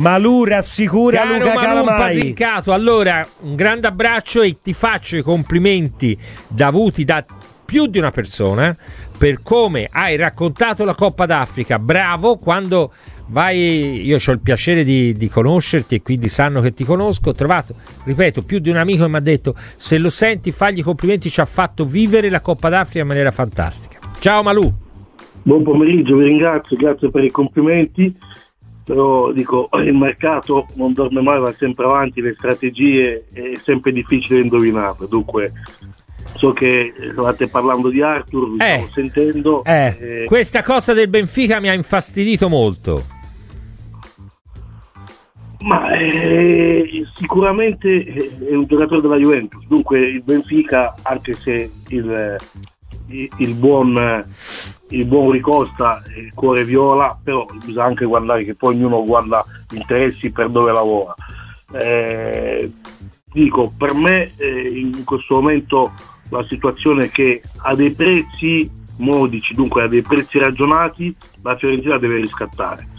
Malù rassicura Caro Luca Malù Calamai. Patincato, allora un grande abbraccio e ti faccio i complimenti avuti da più di una persona per come hai raccontato la Coppa d'Africa. Bravo quando vai, io ho il piacere di, di conoscerti e quindi sanno che ti conosco. Ho trovato, ripeto, più di un amico che mi ha detto se lo senti fagli i complimenti, ci ha fatto vivere la Coppa d'Africa in maniera fantastica. Ciao Malù. Buon pomeriggio, vi ringrazio, grazie per i complimenti. Però dico, il mercato non dorme mai, va sempre avanti, le strategie è sempre difficile indovinarle. Dunque, so che stavate parlando di Arthur, vi Eh. stavo sentendo. Eh, questa cosa del Benfica mi ha infastidito molto. Ma eh, sicuramente eh, è un giocatore della Juventus, dunque il Benfica, anche se il, il- il buon, il buon Ricosta è il cuore viola, però bisogna anche guardare che poi ognuno guarda gli interessi per dove lavora. Eh, dico, per me eh, in questo momento la situazione è che a dei prezzi modici, dunque a dei prezzi ragionati, la Fiorentina deve riscattare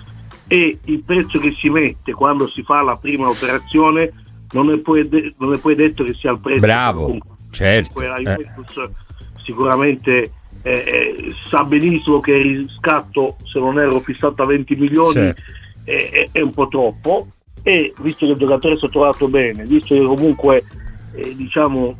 e il prezzo che si mette quando si fa la prima operazione non è poi, de- non è poi detto che sia il prezzo Bravo, certo. La eh. Sicuramente eh, eh, sa benissimo che il riscatto se non ero fissato a 20 milioni Sì. è, è- un po' troppo e visto che il giocatore si è trovato bene visto che comunque eh, diciamo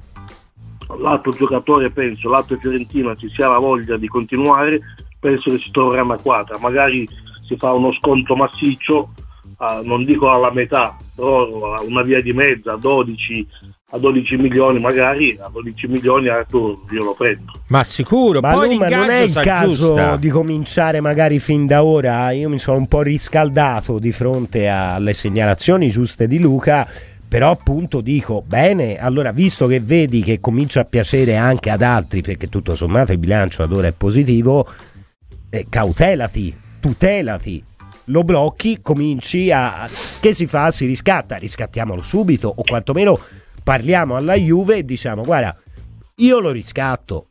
l'altro giocatore penso l'altro Fiorentina ci sia la voglia di continuare penso che si troverà una quadra magari si fa uno sconto massiccio ah, non dico alla metà però una via di mezza a 12 a 12 milioni magari a 12 milioni Arthur io lo prendo Ma sicuro, Ma poi non è il caso s'aggiusta. di cominciare magari fin da ora? Io mi sono un po' riscaldato di fronte alle segnalazioni giuste di Luca, però appunto dico, bene, allora visto che vedi che comincia a piacere anche ad altri, perché tutto sommato il bilancio ad ora è positivo, eh, cautelati, tutelati. Lo blocchi, cominci a... Che si fa? Si riscatta, riscattiamolo subito o quantomeno parliamo alla Juve e diciamo guarda, io lo riscatto.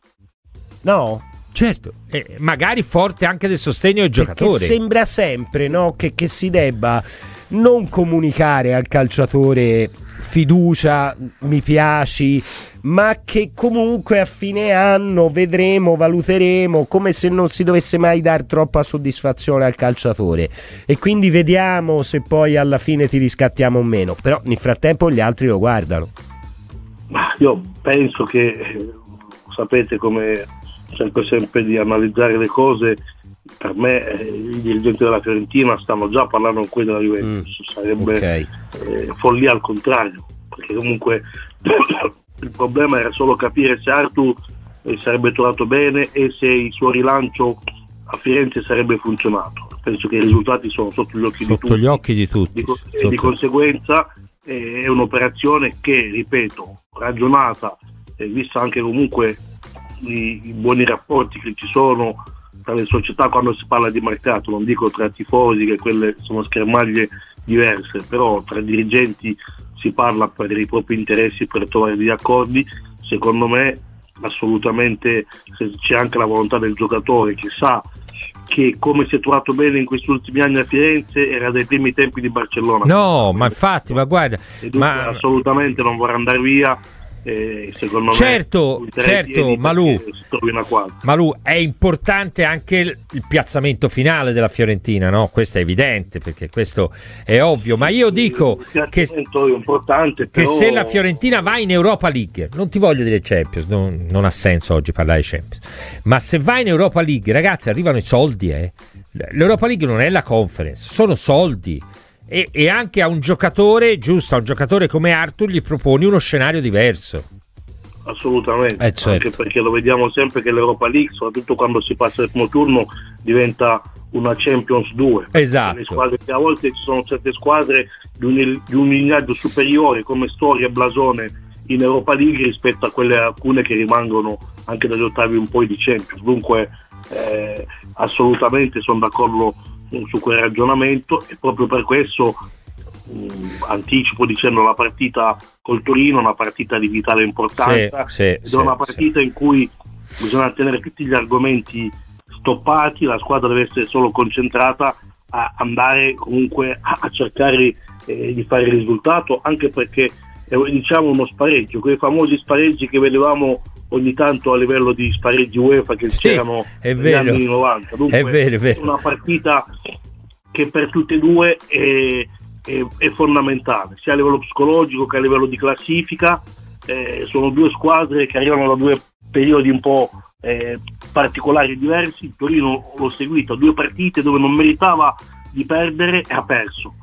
No? Certo, eh, magari forte anche del sostegno del Perché giocatore. sembra sempre no, che, che si debba non comunicare al calciatore fiducia, mi piaci, ma che comunque a fine anno vedremo, valuteremo, come se non si dovesse mai dare troppa soddisfazione al calciatore. E quindi vediamo se poi alla fine ti riscattiamo o meno. Però nel frattempo gli altri lo guardano. Ma io penso che eh, sapete come cerco sempre di analizzare le cose per me eh, i dirigenti della Fiorentina stanno già parlando con quelli della Juventus sarebbe ok. eh, follia al contrario perché comunque il problema era solo capire se Artur eh, sarebbe trovato bene e se il suo rilancio a Firenze sarebbe funzionato penso che i risultati sono sotto gli occhi di Sotto tutti gli occhi di tutti. di, co- e Sotto- di conseguenza è un'operazione che, ripeto, ragionata e vista anche comunque i, i buoni rapporti che ci sono tra le società quando si parla di mercato, non dico tra tifosi che quelle sono schermaglie diverse, però tra dirigenti si parla per i propri interessi, per trovare degli accordi, secondo me assolutamente se c'è anche la volontà del giocatore che sa che come si è trovato bene in questi ultimi anni a Firenze era dai primi tempi di Barcellona. No, ma infatti, ma guarda, ma assolutamente non vorrà andare via. Eh, secondo Certo, me, certo, Malù. quadra. Malù, è importante anche il, il piazzamento finale della Fiorentina, no? Questo è evidente, perché questo è ovvio, ma io dico che, piazzamento è importante, che se la Fiorentina va in Europa League, non ti voglio dire Champions, non, non ha senso oggi parlare di Champions, ma se va in Europa League, ragazzi, arrivano i soldi, eh. L'Europa League non è la conference, sono soldi. E, e anche a un giocatore, giusto, a un giocatore come Arthur gli proponi uno scenario diverso. assolutamente, Eh, certo. anche perché lo vediamo sempre che l'Europa League, soprattutto quando si passa il primo turno, diventa una Champions 2. Esatto. Le squadre che a volte ci sono certe squadre di un, di un lineaggio superiore come storia e blasone in Europa League rispetto a quelle alcune che rimangono anche dagli ottavi un po' di Champions. Dunque eh, assolutamente sono d'accordo su quel ragionamento e proprio per questo mm, anticipo dicendo la partita col Torino è una partita di vitale importanza Sì, sì, ed sì, è una partita in cui bisogna tenere tutti gli argomenti stoppati, la squadra deve essere solo concentrata a andare comunque a, a cercare eh, di fare il risultato, anche perché eh, diciamo uno spareggio, quei famosi spareggi che vedevamo ogni tanto a livello di spareggi UEFA che sì, c'erano negli anni 90. Dunque, è vero, è vero. una partita che per tutte e due è, è, è, fondamentale, sia a livello psicologico che a livello di classifica. Eh, sono due squadre che arrivano da due periodi un po' eh, particolari e diversi. Il Torino l'ho seguito a due partite dove non meritava di perdere e ha perso.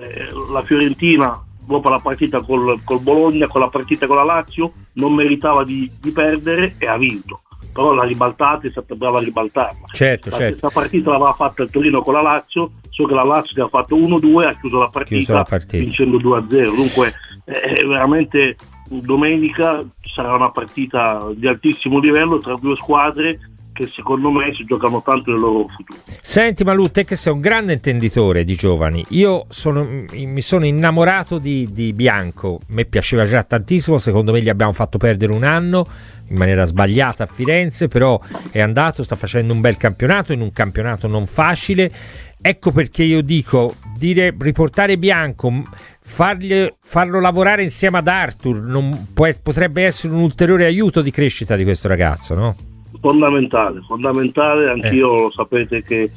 Eh, la Fiorentina dopo la partita col, col, Bologna, con la partita con la Lazio, non meritava di, di perdere e ha vinto. Però la ribaltata è stata brava a ribaltarla. Certo, la, certo. Questa partita l'aveva fatta il Torino con la Lazio, so che la Lazio ha fatto 1-2 ha chiuso la partita, chiuso la partita. vincendo 2-0. Dunque è veramente domenica sarà una partita di altissimo livello tra due squadre che secondo me si giocano tanto nel loro futuro. Senti Malù, te che sei un grande intenditore di giovani, io sono, mi sono innamorato di, di Bianco, me piaceva già tantissimo, secondo me gli abbiamo fatto perdere un anno in maniera sbagliata a Firenze, però è andato, sta facendo un bel campionato, in un campionato non facile. Ecco perché io dico, dire, riportare Bianco, fargli, farlo lavorare insieme ad Arthur, può, potrebbe essere un ulteriore aiuto di crescita di questo ragazzo, no? Fondamentale, fondamentale, anch'io eh. lo sapete che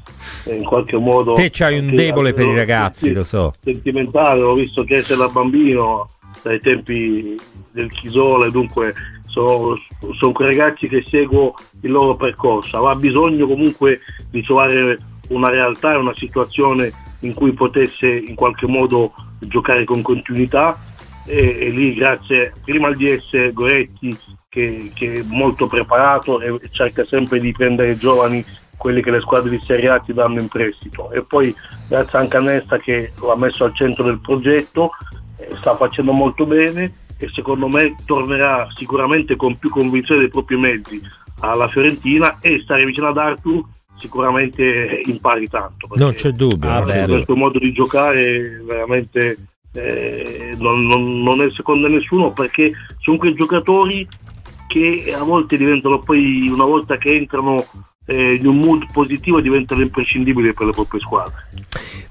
eh, in qualche modo... Te c'hai un debole per i ragazzi, lo so. Sentimentale, l'ho visto che essere da bambino, dai tempi del Chisole, dunque sono, sono quei ragazzi che seguo il loro percorso, aveva bisogno comunque di trovare una realtà e una situazione in cui potesse in qualche modo giocare con continuità e, e lì grazie prima al DS Goretti che, che, è molto preparato e cerca sempre di prendere giovani quelli che le squadre di Serie A ti danno in prestito. E poi grazie anche a Nesta che l'ha messo al centro del progetto sta facendo molto bene e secondo me tornerà sicuramente con più convinzione dei propri mezzi alla Fiorentina e stare vicino ad Arthur sicuramente impari tanto non c'è dubbio ah, questo modo di giocare veramente eh, non, non, non, è secondo nessuno perché sono quei giocatori che a volte diventano poi una volta che entrano eh, in un mood positivo diventano imprescindibili per le proprie squadre.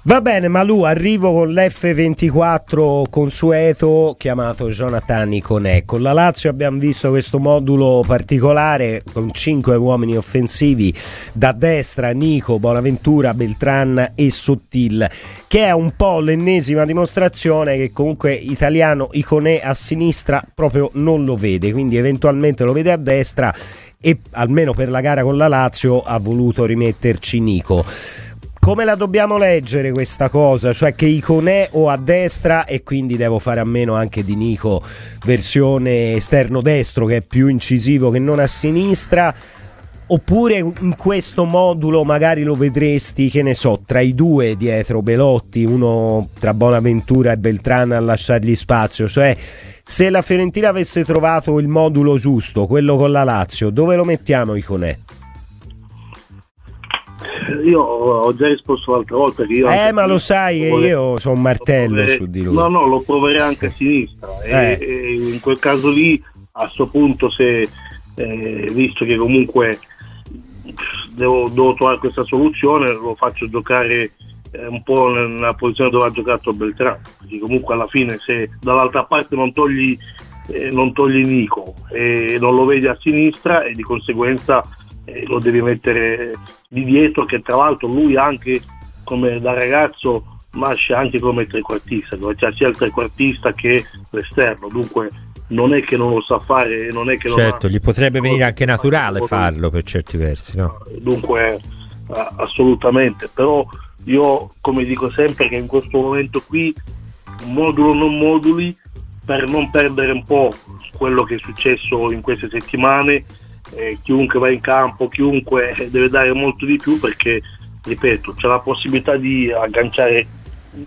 Va bene, Malù, arrivo con l'F24 consueto chiamato Jonathan Iconè. Con la Lazio abbiamo visto questo modulo particolare con cinque uomini offensivi da destra, Nico, Bonaventura, Beltran e Sottil, che è un po' l'ennesima dimostrazione che comunque italiano Iconè a sinistra proprio non lo vede, quindi eventualmente lo vede a destra e almeno per la gara con la Lazio ha voluto rimetterci Nico. Come la dobbiamo leggere questa cosa? Cioè che Iconè o a destra e quindi devo fare a meno anche di Nico versione esterno destro che è più incisivo che non a sinistra? Oppure in questo modulo magari lo vedresti, che ne so, tra i due dietro Belotti, uno tra Bonaventura e Beltrán a lasciargli spazio, cioè se la Fiorentina avesse trovato il modulo giusto, quello con la Lazio, dove lo mettiamo Iconè? Io ho già risposto l'altra volta che io... Eh, ma lo sai che io sono un martello proverei, su di lui. No, no, lo proverei anche a sinistra. Eh. E, e in quel caso lì, a questo punto, se, eh, visto che comunque devo, devo trovare questa soluzione, lo faccio giocare un po' nella posizione dove ha giocato Beltrán, perché comunque alla fine se dall'altra parte non togli, eh, non togli Nico e non lo vedi a sinistra e di conseguenza eh, lo devi mettere di dietro che tra l'altro lui anche come da ragazzo nasce anche come trequartista, dove c'è sia il trequartista che l'esterno, dunque non è che non lo sa fare, non è che certo, gli potrebbe venire anche naturale farlo per certi versi, no? Dunque assolutamente, però io, come dico sempre, che in questo momento qui, modulo non moduli, per non perdere un po' quello che è successo in queste settimane, eh, chiunque va in campo, chiunque deve dare molto di più perché, ripeto, c'è la possibilità di agganciare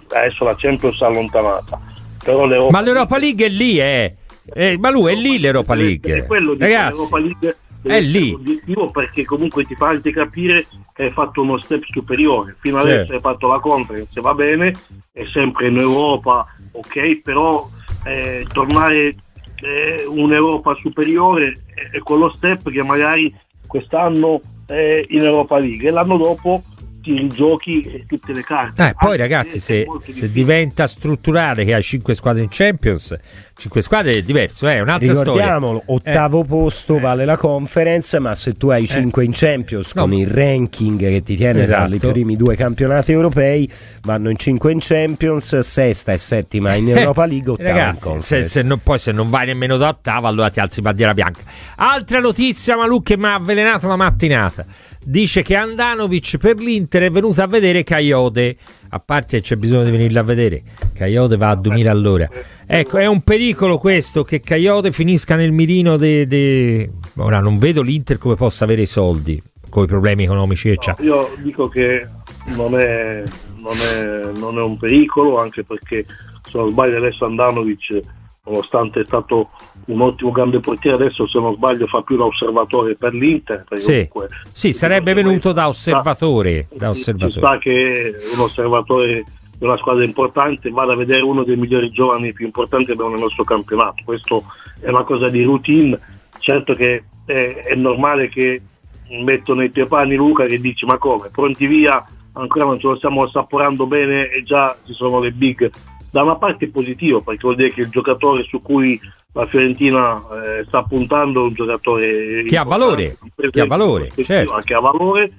adesso la Champions allontanata. Però l'Europa ma l'Europa League è lì, eh. eh ma lui è lì l'Europa League. È quello di Ragazzi. l'Europa League è lì. obiettivo perché comunque ti fa anche capire che hai fatto uno step superiore. Fino adesso certo. hai fatto la conference va bene è sempre in Europa ok? Però eh, tornare eh, un'Europa superiore è quello step che magari quest'anno è in Europa League. E l'anno dopo tutti i giochi e tutte le carte. Eh, poi ragazzi, se, se diventa strutturale che hai 5 squadre in Champions, 5 squadre è diverso, eh, è un'altra Ricordiamolo, storia. ottavo eh. posto vale la conference, ma se tu hai 5 eh. in Champions no. con il ranking che ti tiene esatto. tra i primi due campionati europei, vanno in 5 in Champions, sesta e settima in eh, Europa League, ottava ragazzi, in se, se non, poi se non vai nemmeno da ottava, allora ti alzi bandiera bianca. Altra notizia, Malu, che mi ha avvelenato la mattinata dice che Andanovic per l'Inter è venuto a vedere Coyote a parte c'è bisogno di venirla a vedere. Coyote va a 2000 all'ora. Ecco è un pericolo questo che Coyote finisca nel mirino de, de... ora non vedo l'Inter come possa avere i soldi con i problemi economici che no, io dico che non è, non, è, non è un pericolo anche perché se non sbaglio adesso Andanovic nonostante è stato un ottimo grande portiere, adesso se non sbaglio fa più l'osservatore per l'Inter. Sì, sì sarebbe venuto da osservatore. Sta, da osservatore. Ci sta che un osservatore di una squadra importante vada a vedere uno dei migliori giovani più importanti che abbiamo nel nostro campionato. Questo è una cosa di routine. Certo che è, è normale che metto nei tuoi panni Luca che dici ma come, pronti via, ancora non ce lo stiamo assaporando bene e già ci sono le big da una parte è positivo perché vuol dire che il giocatore su cui la Fiorentina eh, sta puntando è un giocatore che ha valore, che ha valore, certo. che ha valore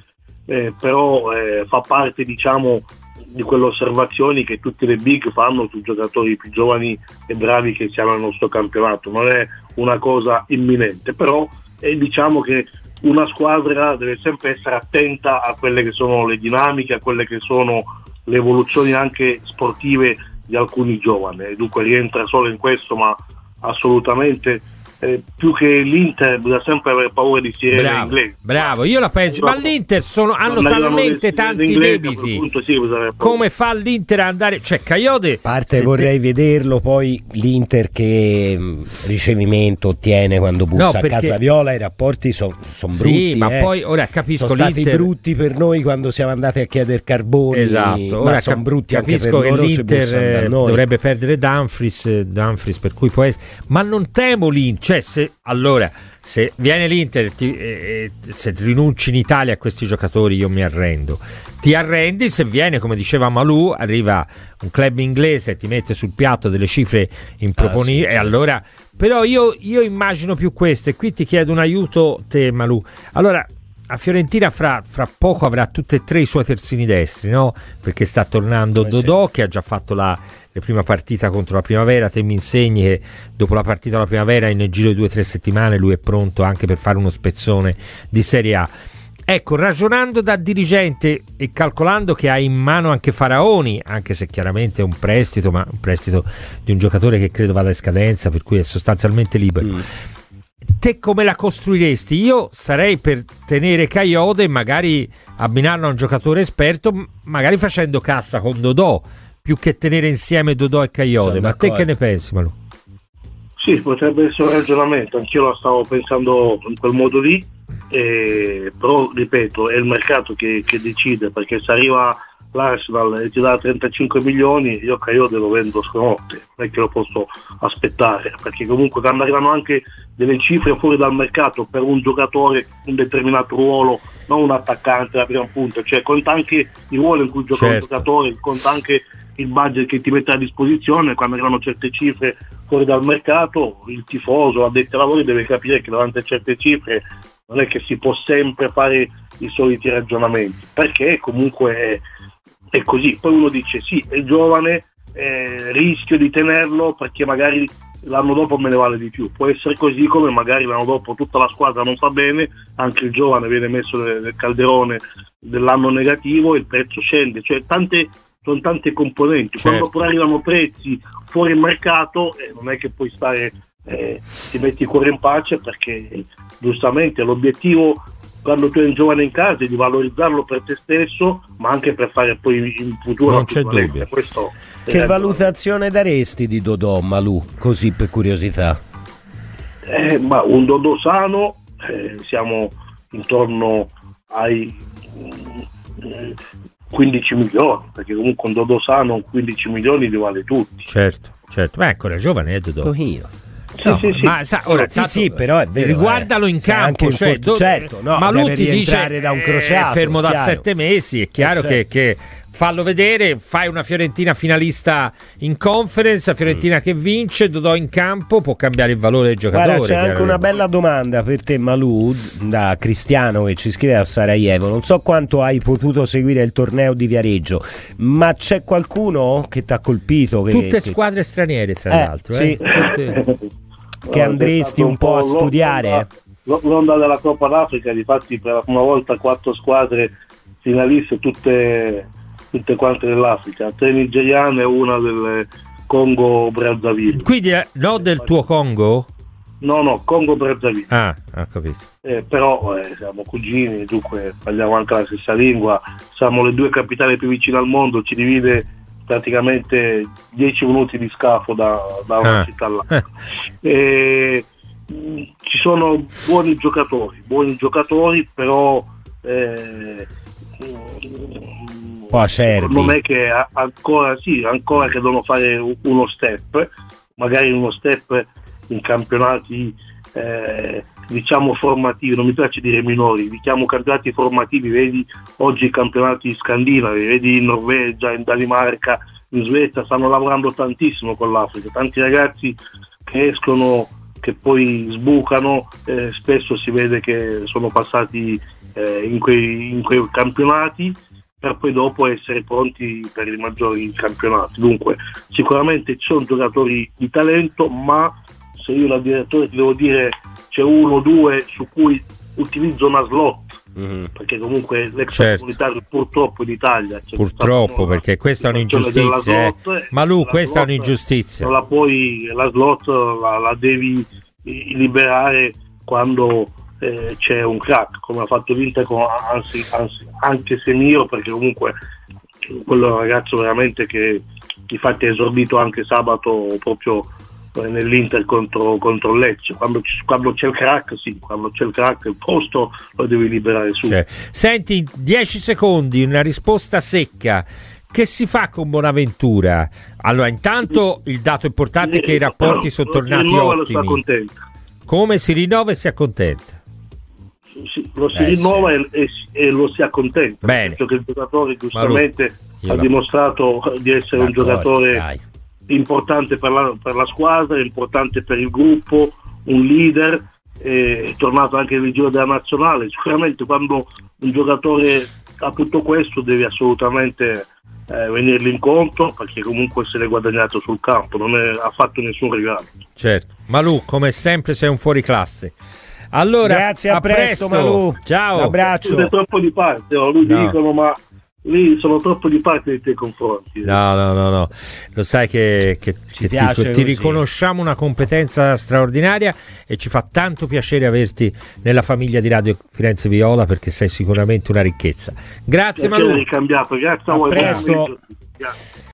eh, però eh, fa parte diciamo di quelle osservazioni che tutte le big fanno sui giocatori più giovani e bravi che siamo nel nostro campionato non è una cosa imminente però eh, diciamo che una squadra deve sempre essere attenta a quelle che sono le dinamiche a quelle che sono le evoluzioni anche sportive di alcuni giovani, dunque rientra solo in questo, ma assolutamente eh, più che l'Inter bisogna sempre avere paura di sirene bravo, inglesi. Bravo, io la penso, ma l'Inter sono, hanno talmente tanti debiti. Sì, come fa l'Inter a andare? Cioè, Caiote. A parte vorrei te... vederlo poi l'Inter che mm, ricevimento ottiene quando bussa no, perché... a casa Viola. I rapporti sono son brutti. Sì, ma eh. poi ora capisco. Sono stati l'Inter... brutti per noi quando siamo andati a chiedere carboni. Esatto, ora sono cap- brutti anche per che loro. L'Inter dovrebbe perdere Dumfries, Dumfries, per cui può essere. Ma non temo l'Inter cioè, se, allora, se viene l'Inter, ti, eh, se rinunci in Italia a questi giocatori, io mi arrendo. Ti arrendi se viene, come diceva Malou, arriva un club inglese e ti mette sul piatto delle cifre improponibili. Ah, sì, e allora, però io, io immagino più questo, e qui ti chiedo un aiuto, te, Malou. Allora, a Fiorentina fra, fra, poco avrà tutti e tre i suoi terzini destri, no? Perché sta tornando eh, Dodò sì. che ha già fatto la, la, prima partita contro la primavera. Te mi insegni che dopo la partita della primavera, in giro di due o tre settimane, lui è pronto anche per fare uno spezzone di Serie A. Ecco, ragionando da dirigente e calcolando che ha in mano anche Faraoni, anche se chiaramente è un prestito, ma un prestito di un giocatore che credo vada in scadenza, per cui è sostanzialmente libero. Mm te come la costruiresti? Io sarei per tenere Caiode e magari abbinarlo a un giocatore esperto, magari facendo cassa con Dodò, più che tenere insieme Dodò e Caiode. Ma te che ne pensi, Malu? Sì, potrebbe essere un ragionamento, anch'io la stavo pensando in quel modo lì, eh, però ripeto, è il mercato che, che decide, perché se arriva l'Arsenal ti dà 35 milioni, io Coyote lo vendo stanotte, non è che lo posso aspettare, perché comunque quando arrivano anche delle cifre fuori dal mercato per un giocatore un determinato ruolo, non un attaccante da prima punta, cioè conta anche il ruolo in cui gioca certo. un giocatore, conta anche il budget che ti mette a disposizione, quando arrivano certe cifre fuori dal mercato, il tifoso, addetto ai lavori deve capire che davanti a certe cifre non è che si può sempre fare i soliti ragionamenti, perché comunque è, così. Poi uno dice sì, è giovane, eh, rischio di tenerlo perché magari l'anno dopo me ne vale di più. Può essere così come magari l'anno dopo tutta la squadra non fa bene, anche il giovane viene messo nel calderone dell'anno negativo e il prezzo scende. Cioè tante, sono tante componenti. Certo. Quando poi arrivano prezzi fuori mercato eh, non è che puoi stare, eh, ti metti il cuore in pace perché giustamente l'obiettivo quando tu hai un giovane in casa di valorizzarlo per te stesso, ma anche per fare poi in futuro. Non c'è dubbio. che valutazione daresti di Dodò Malù, così per curiosità? Eh, ma un Dodò sano, eh, siamo intorno ai 15 mm, milioni, perché comunque un Dodò sano 15 milioni li vale tutti. Certo, certo, ma è ancora giovane, è eh, Dodò. Pochino. No, sì, sì. Ma sa, ora, sì, sì, però è vero. Riguardalo eh. in campo, anche cioè, do, certo, no, ma lui ti dice da un crociato, è fermo da chiaro. sette mesi, è chiaro certo. che, che fallo vedere, fai una Fiorentina finalista in conference, la Fiorentina mm. che vince, Dodò in campo, può cambiare il valore del giocatore. Guarda, c'è anche una bella domanda per te Malù, da Cristiano che ci scrive a Sarajevo. Non so quanto hai potuto seguire il torneo di Viareggio, ma c'è qualcuno che ti ha colpito? Che, Tutte che... squadre straniere, tra eh, l'altro. Sì. Eh? Tutte... che andresti un po' a studiare? L'onda della Coppa d'Africa, difatti per la prima volta quattro squadre finaliste, tutte tutte quante dell'Africa, tre nigeriane e una del Congo Brazzaville. Quindi eh, no del tuo Congo? No, no, Congo Brazzaville. Ah, ho capito. Eh, però eh, siamo cugini, dunque parliamo anche la stessa lingua, siamo le due capitali più vicine al mondo, ci divide praticamente 10 minuti di scafo da, da una Ah. città all'altra. Eh, mh, ci sono buoni giocatori, buoni giocatori, però eh, mh, po' acerbi. non è che ancora, sì, ancora che devono fare uno step, magari uno step in campionati eh, diciamo formativi, non mi piace dire minori, diciamo campionati formativi, vedi oggi i campionati scandinavi, vedi in Norvegia, in Danimarca, in Svezia, stanno lavorando tantissimo con l'Africa, tanti ragazzi che escono, che poi sbucano, eh, spesso si vede che sono passati eh, in, quei, in quei campionati per poi dopo essere pronti per i maggiori campionati. Dunque sicuramente ci sono giocatori di talento, ma se io da direttore ti devo dire c'è uno o due su cui utilizzo una slot, Mhm. perché comunque l'ex Certo. comunitario purtroppo in Italia Purtroppo, perché questa è un'ingiustizia. eh. slot, e Ma Lu, la questa è un'ingiustizia. La puoi, la slot la, la devi eh, liberare quando eh, c'è un crack, come ha fatto l'Inter con anzi, anzi, anche Semiro, perché comunque quello è un ragazzo veramente che infatti è esordito anche sabato proprio eh, nell'Inter contro, contro Lecce. Quando, quando c'è il crack, sì, quando c'è il crack il posto lo devi liberare su. Cioè, senti, in 10 secondi, una risposta secca. Che si fa con Bonaventura? Allora, intanto il dato importante è che i rapporti sono Lo si tornati e ottimi. Come si rinnova e si accontenta? Sì, lo si Eh, rinnova e, e si- e lo si accontenta. Bene. Che il giocatore giustamente ha dimostrato di essere un D'accordo, giocatore dai. Importante per la, per la squadra, importante per il gruppo, un leader, eh, è tornato anche nel giro della nazionale. Sicuramente quando un giocatore ha tutto questo deve assolutamente eh, venirgli incontro perché comunque se l'è guadagnato sul campo, non è- ha fatto nessun regalo. Certo. Malù, come sempre, sei un fuoriclasse. Allora, Grazie, a, presto, Malù. Ciao. Un abbraccio. Sei troppo di parte, oh, lui No. dicono ma lì sono troppo di parte nei tuoi confronti. No, no, no, no. Lo sai che, che- che ti, ti riconosciamo una competenza straordinaria e ci fa tanto piacere averti nella famiglia di Radio Firenze Viola perché sei sicuramente una ricchezza. Grazie ricambiato, grazie a A voi. presto. Grazie.